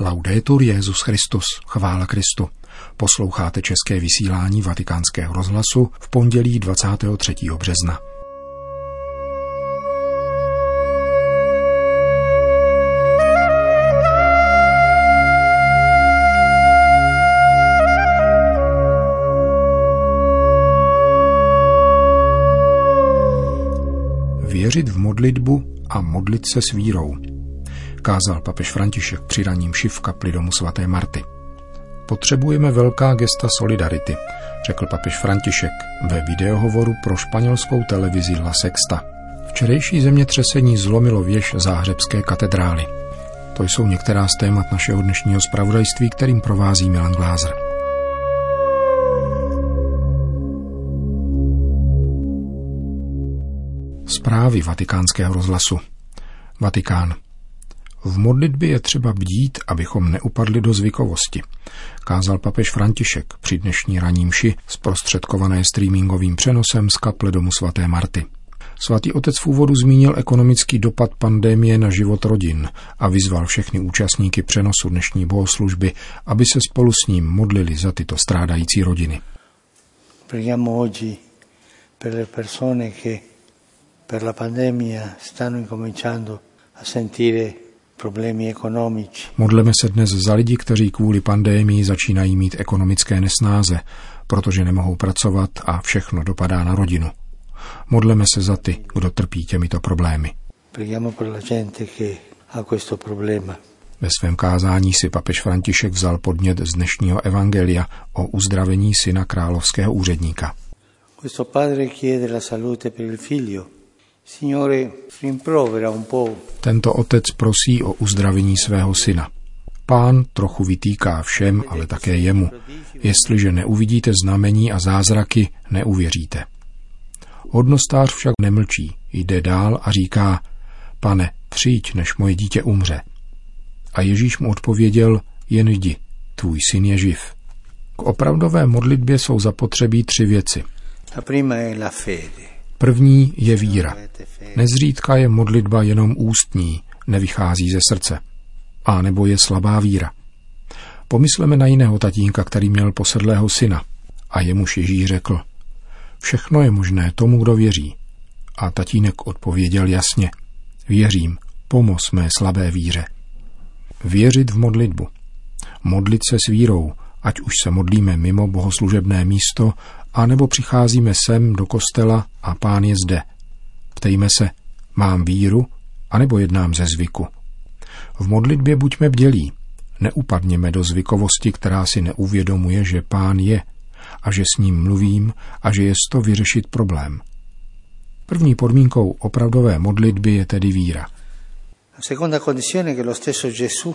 Laudetur Jezus Christus, chvála Kristu. Posloucháte české vysílání Vatikánského rozhlasu v pondělí 23. března. Věřit v modlitbu a modlit se s vírou – kázal papež František při raním šiv kapli domu svaté Marty. Potřebujeme velká gesta solidarity, řekl papež František ve videohovoru pro španělskou televizi La Sexta. Včerejší zemětřesení zlomilo věž záhřebské katedrály. To jsou některá z témat našeho dnešního zpravodajství, kterým provází Milan Glázer. Zprávy vatikánského rozhlasu. Vatikán. V modlitbě je třeba bdít, abychom neupadli do zvykovosti, kázal papež František při dnešní raním ši zprostředkované streamingovým přenosem z kaple domu svaté Marty. Svatý otec v úvodu zmínil ekonomický dopad pandémie na život rodin a vyzval všechny účastníky přenosu dnešní bohoslužby, aby se spolu s ním modlili za tyto strádající rodiny. Preghiamo oggi per le persone che per la pandemia stanno incominciando a sentire Modleme se dnes za lidi, kteří kvůli pandémii začínají mít ekonomické nesnáze, protože nemohou pracovat a všechno dopadá na rodinu. Modleme se za ty, kdo trpí těmito problémy. Ve svém kázání si papež František vzal podnět z dnešního evangelia o uzdravení syna královského úředníka. Questo padre chiede la salute per il figlio tento otec prosí o uzdravení svého syna. Pán trochu vytýká všem, ale také jemu. Jestliže neuvidíte znamení a zázraky, neuvěříte. Hodnostář však nemlčí, jde dál a říká, pane, přijď, než moje dítě umře. A Ježíš mu odpověděl, jen jdi, tvůj syn je živ. K opravdové modlitbě jsou zapotřebí tři věci. La prima è la fede. První je víra. Nezřídka je modlitba jenom ústní, nevychází ze srdce. A nebo je slabá víra. Pomysleme na jiného tatínka, který měl posedlého syna. A jemuž Ježíš řekl, všechno je možné tomu, kdo věří. A tatínek odpověděl jasně, věřím, pomoz mé slabé víře. Věřit v modlitbu. Modlit se s vírou, ať už se modlíme mimo bohoslužebné místo, anebo přicházíme sem do kostela a pán je zde. Ptejme se, mám víru, anebo jednám ze zvyku. V modlitbě buďme bdělí, neupadněme do zvykovosti, která si neuvědomuje, že pán je a že s ním mluvím a že je to vyřešit problém. První podmínkou opravdové modlitby je tedy víra. La seconda condizione che lo stesso Gesù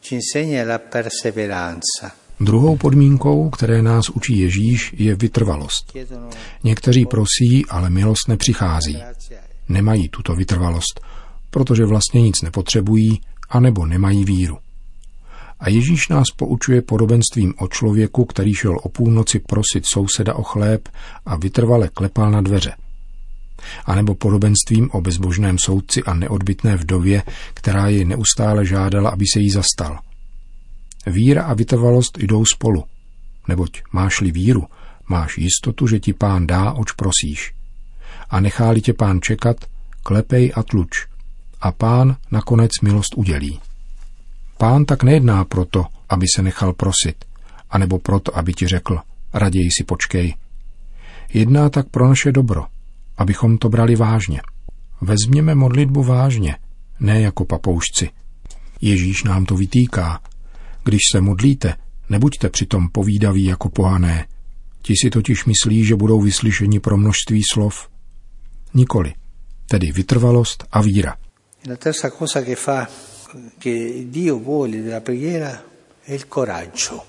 ci insegna la perseveranza. Druhou podmínkou, které nás učí Ježíš, je vytrvalost. Někteří prosí, ale milost nepřichází. Nemají tuto vytrvalost, protože vlastně nic nepotřebují, anebo nemají víru. A Ježíš nás poučuje podobenstvím o člověku, který šel o půlnoci prosit souseda o chléb a vytrvale klepal na dveře. A nebo podobenstvím o bezbožném soudci a neodbitné vdově, která jej neustále žádala, aby se jí zastal – Víra a vytrvalost jdou spolu, neboť máš-li víru, máš jistotu, že ti pán dá, oč prosíš. A nechá-li tě pán čekat, klepej a tluč. A pán nakonec milost udělí. Pán tak nejedná proto, aby se nechal prosit, anebo proto, aby ti řekl, raději si počkej. Jedná tak pro naše dobro, abychom to brali vážně. Vezměme modlitbu vážně, ne jako papoušci. Ježíš nám to vytýká, když se modlíte, nebuďte přitom povídaví jako pohané. Ti si totiž myslí, že budou vyslyšeni pro množství slov. Nikoli, tedy vytrvalost a víra. La terza cosa che fa che Dio vuole della preghiera è il coraggio.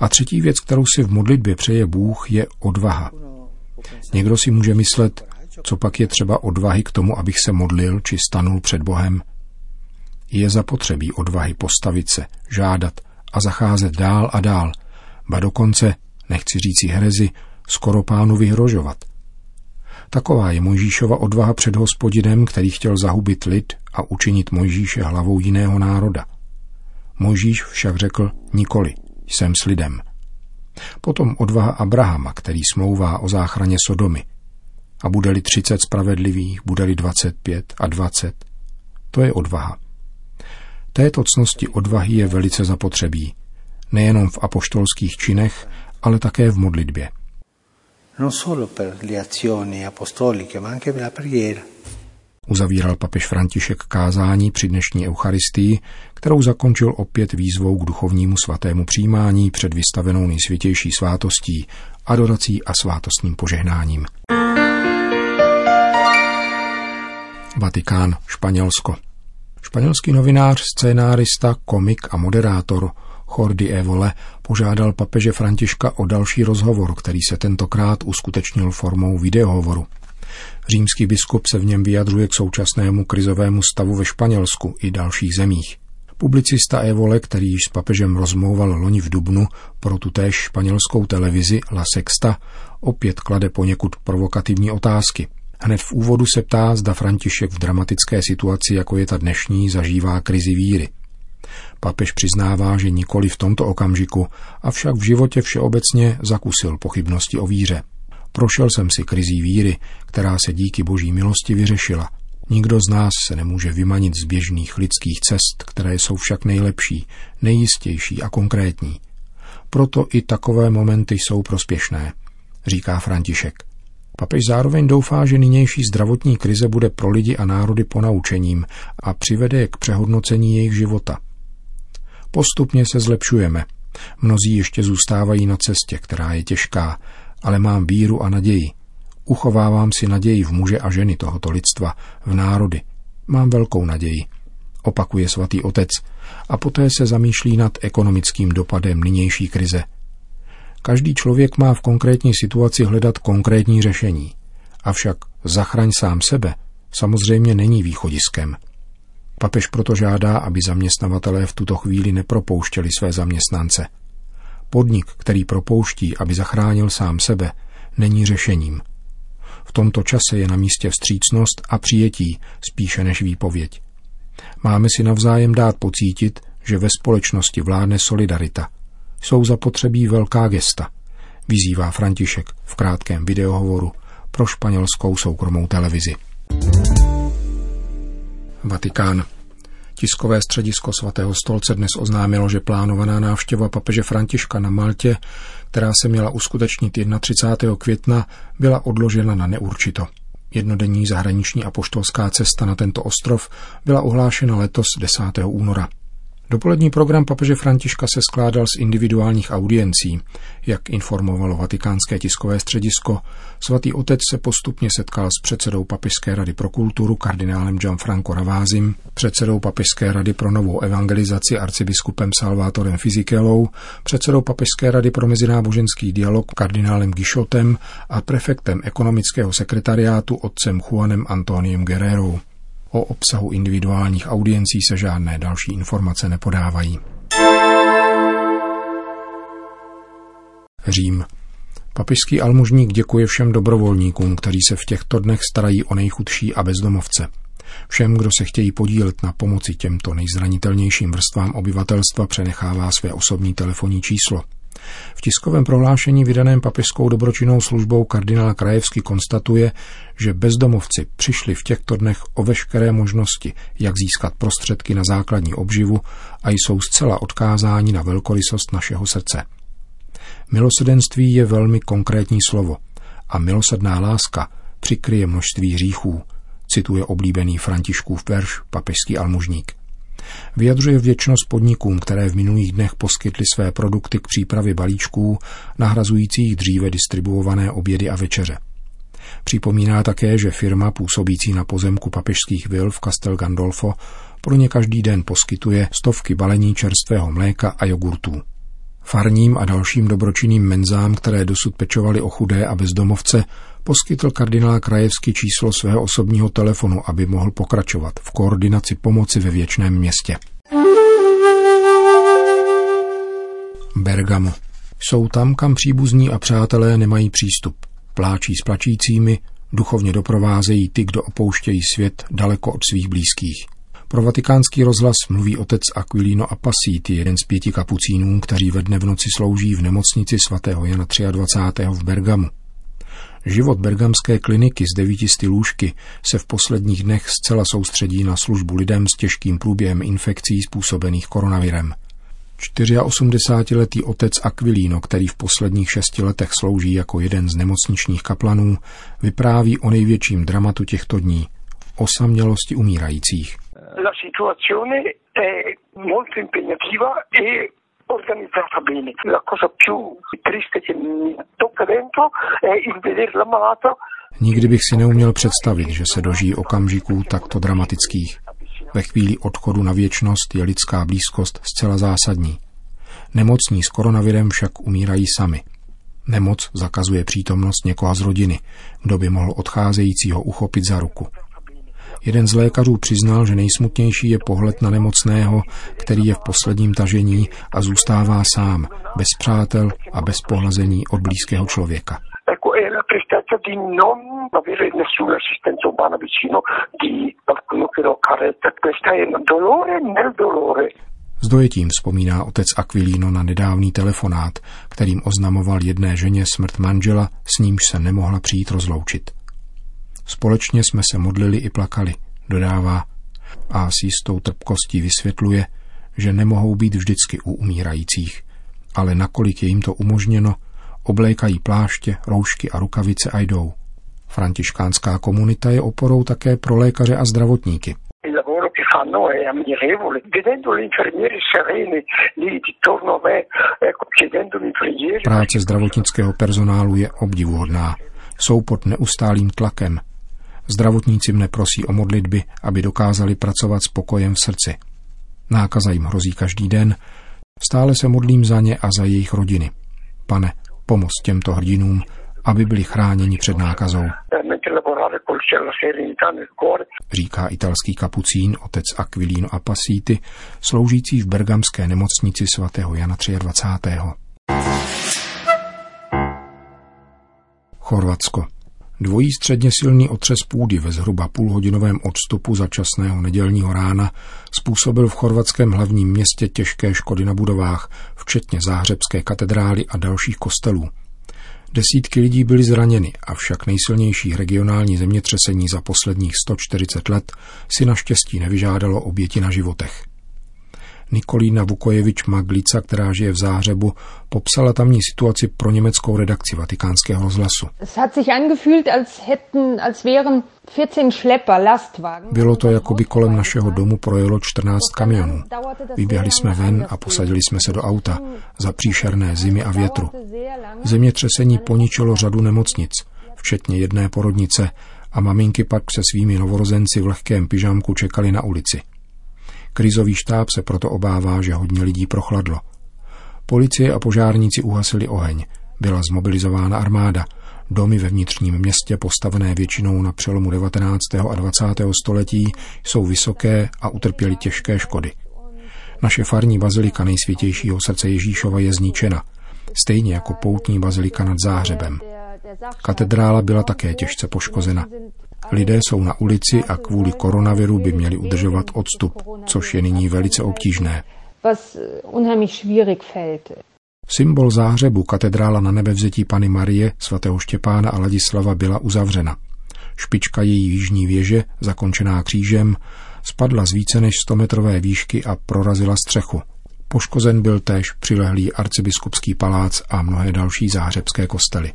A třetí věc, kterou si v modlitbě přeje Bůh, je odvaha. Někdo si může myslet, co pak je třeba odvahy k tomu, abych se modlil či stanul před Bohem. Je zapotřebí odvahy postavit se, žádat, a zacházet dál a dál, ba dokonce, nechci říci herezi, skoro pánu vyhrožovat. Taková je Mojžíšova odvaha před hospodinem, který chtěl zahubit lid a učinit Mojžíše hlavou jiného národa. Mojžíš však řekl nikoli, jsem s lidem. Potom odvaha Abrahama, který smlouvá o záchraně Sodomy. A bude-li třicet spravedlivých, bude-li dvacet pět a dvacet. To je odvaha. Této cnosti odvahy je velice zapotřebí, nejenom v apoštolských činech, ale také v modlitbě. Uzavíral papež František kázání při dnešní Eucharistii, kterou zakončil opět výzvou k duchovnímu svatému přijímání před vystavenou nejsvětější svátostí, adorací a svátostním požehnáním. Vatikán, Španělsko. Španělský novinář, scénárista, komik a moderátor Jordi Evole požádal papeže Františka o další rozhovor, který se tentokrát uskutečnil formou videohovoru. Římský biskup se v něm vyjadřuje k současnému krizovému stavu ve Španělsku i dalších zemích. Publicista Evole, který již s papežem rozmlouval loni v Dubnu pro tutéž španělskou televizi La Sexta, opět klade poněkud provokativní otázky. Hned v úvodu se ptá, zda František v dramatické situaci, jako je ta dnešní, zažívá krizi víry. Papež přiznává, že nikoli v tomto okamžiku, avšak v životě všeobecně zakusil pochybnosti o víře. Prošel jsem si krizí víry, která se díky boží milosti vyřešila. Nikdo z nás se nemůže vymanit z běžných lidských cest, které jsou však nejlepší, nejistější a konkrétní. Proto i takové momenty jsou prospěšné, říká František. Papež zároveň doufá, že nynější zdravotní krize bude pro lidi a národy ponaučením a přivede je k přehodnocení jejich života. Postupně se zlepšujeme. Mnozí ještě zůstávají na cestě, která je těžká, ale mám víru a naději. Uchovávám si naději v muže a ženy tohoto lidstva, v národy. Mám velkou naději, opakuje svatý otec a poté se zamýšlí nad ekonomickým dopadem nynější krize. Každý člověk má v konkrétní situaci hledat konkrétní řešení. Avšak zachraň sám sebe samozřejmě není východiskem. Papež proto žádá, aby zaměstnavatelé v tuto chvíli nepropouštěli své zaměstnance. Podnik, který propouští, aby zachránil sám sebe, není řešením. V tomto čase je na místě vstřícnost a přijetí spíše než výpověď. Máme si navzájem dát pocítit, že ve společnosti vládne solidarita. Jsou zapotřebí velká gesta, vyzývá František v krátkém videohovoru pro španělskou soukromou televizi. Vatikán. Tiskové středisko svatého stolce dnes oznámilo, že plánovaná návštěva papeže Františka na Maltě, která se měla uskutečnit 31. května, byla odložena na neurčito. Jednodenní zahraniční apoštolská cesta na tento ostrov byla ohlášena letos 10. února. Dopolední program papeže Františka se skládal z individuálních audiencí. Jak informovalo vatikánské tiskové středisko, svatý otec se postupně setkal s předsedou Papežské rady pro kulturu kardinálem Gianfranco Ravázim, předsedou Papežské rady pro novou evangelizaci arcibiskupem Salvátorem Fizikelou, předsedou Papežské rady pro mezináboženský dialog kardinálem Gišotem a prefektem ekonomického sekretariátu otcem Juanem Antoniem Guerrero. O obsahu individuálních audiencí se žádné další informace nepodávají. Řím. Papižský almužník děkuje všem dobrovolníkům, kteří se v těchto dnech starají o nejchudší a bezdomovce. Všem, kdo se chtějí podílet na pomoci těmto nejzranitelnějším vrstvám obyvatelstva, přenechává své osobní telefonní číslo – v tiskovém prohlášení vydaném papežskou dobročinnou službou kardinál Krajevský konstatuje, že bezdomovci přišli v těchto dnech o veškeré možnosti, jak získat prostředky na základní obživu a jsou zcela odkázáni na velkorysost našeho srdce. Milosedenství je velmi konkrétní slovo a milosedná láska přikryje množství hříchů, cituje oblíbený Františkův verš papežský almužník. Vyjadřuje vděčnost podnikům, které v minulých dnech poskytly své produkty k přípravě balíčků, nahrazujících dříve distribuované obědy a večeře. Připomíná také, že firma působící na pozemku papežských vil v Castel Gandolfo pro ně každý den poskytuje stovky balení čerstvého mléka a jogurtů. Farním a dalším dobročinným menzám, které dosud pečovali o chudé a bezdomovce, poskytl kardinál Krajevský číslo svého osobního telefonu, aby mohl pokračovat v koordinaci pomoci ve věčném městě. Bergamo. Jsou tam, kam příbuzní a přátelé nemají přístup. Pláčí s plačícími, duchovně doprovázejí ty, kdo opouštějí svět daleko od svých blízkých. Pro vatikánský rozhlas mluví otec Aquilino Apasiti, jeden z pěti kapucínů, kteří ve dne v noci slouží v nemocnici svatého Jana 23. v Bergamu. Život bergamské kliniky z devítisty lůžky se v posledních dnech zcela soustředí na službu lidem s těžkým průběhem infekcí způsobených koronavirem. 84-letý otec Aquilino, který v posledních šesti letech slouží jako jeden z nemocničních kaplanů, vypráví o největším dramatu těchto dní, osamělosti umírajících. La situazione è molto impegnativa e organizzata bene. La cosa più triste che mi tocca dentro è il vedere l'amalato Nikdy bych si neuměl představit, že se dožijí okamžiků takto dramatických. Ve chvíli odchodu na věčnost je lidská blízkost zcela zásadní. Nemocní s koronavirem však umírají sami. Nemoc zakazuje přítomnost někoho z rodiny, kdo by mohl odcházejícího uchopit za ruku. Jeden z lékařů přiznal, že nejsmutnější je pohled na nemocného, který je v posledním tažení a zůstává sám, bez přátel a bez pohlazení od blízkého člověka. S dojetím vzpomíná otec Aquilino na nedávný telefonát, kterým oznamoval jedné ženě smrt manžela, s nímž se nemohla přijít rozloučit. Společně jsme se modlili i plakali, dodává a s jistou trpkostí vysvětluje, že nemohou být vždycky u umírajících, ale nakolik je jim to umožněno, oblékají pláště, roušky a rukavice a jdou. Františkánská komunita je oporou také pro lékaře a zdravotníky. Práce zdravotnického personálu je obdivuhodná. Jsou pod neustálým tlakem, Zdravotníci mne prosí o modlitby, aby dokázali pracovat s pokojem v srdci. Nákaza jim hrozí každý den. Stále se modlím za ně a za jejich rodiny. Pane, pomoz těmto hrdinům, aby byli chráněni před nákazou. Říká italský kapucín otec Aquilino Apasiti, sloužící v bergamské nemocnici svatého Jana 23. Chorvatsko. Dvojí středně silný otřes půdy ve zhruba půlhodinovém odstupu začasného nedělního rána způsobil v chorvatském hlavním městě těžké škody na budovách, včetně záhřebské katedrály a dalších kostelů. Desítky lidí byly zraněny, avšak nejsilnější regionální zemětřesení za posledních 140 let si naštěstí nevyžádalo oběti na životech. Nikolína Vukojevič Maglica, která žije v Záhřebu, popsala tamní situaci pro německou redakci vatikánského rozhlasu. Bylo to, jako by kolem našeho domu projelo 14 kamionů. Vyběhli jsme ven a posadili jsme se do auta za příšerné zimy a větru. Zemětřesení poničilo řadu nemocnic, včetně jedné porodnice, a maminky pak se svými novorozenci v lehkém pyžámku čekali na ulici. Krizový štáb se proto obává, že hodně lidí prochladlo. Policie a požárníci uhasili oheň. Byla zmobilizována armáda. Domy ve vnitřním městě, postavené většinou na přelomu 19. a 20. století, jsou vysoké a utrpěly těžké škody. Naše farní bazilika nejsvětějšího srdce Ježíšova je zničena, stejně jako poutní bazilika nad Záhřebem. Katedrála byla také těžce poškozena. Lidé jsou na ulici a kvůli koronaviru by měli udržovat odstup, což je nyní velice obtížné. Symbol záhřebu katedrála na nebevzetí Pany Marie, svatého Štěpána a Ladislava byla uzavřena. Špička její jižní věže, zakončená křížem, spadla z více než 100 metrové výšky a prorazila střechu. Poškozen byl též přilehlý arcibiskupský palác a mnohé další záhřebské kostely.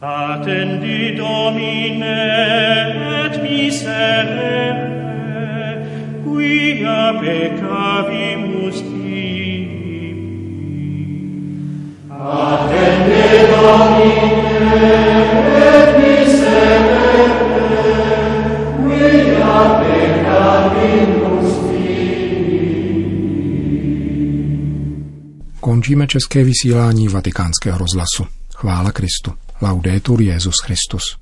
Attendi Domine et miserere, quia peccavimus tibi. Attendi Domine et miserere, quia peccavimus tibi. Končíme české vysílání vatikánského rozhlasu. Chvála Kristu. Laudetur Jezus Christus.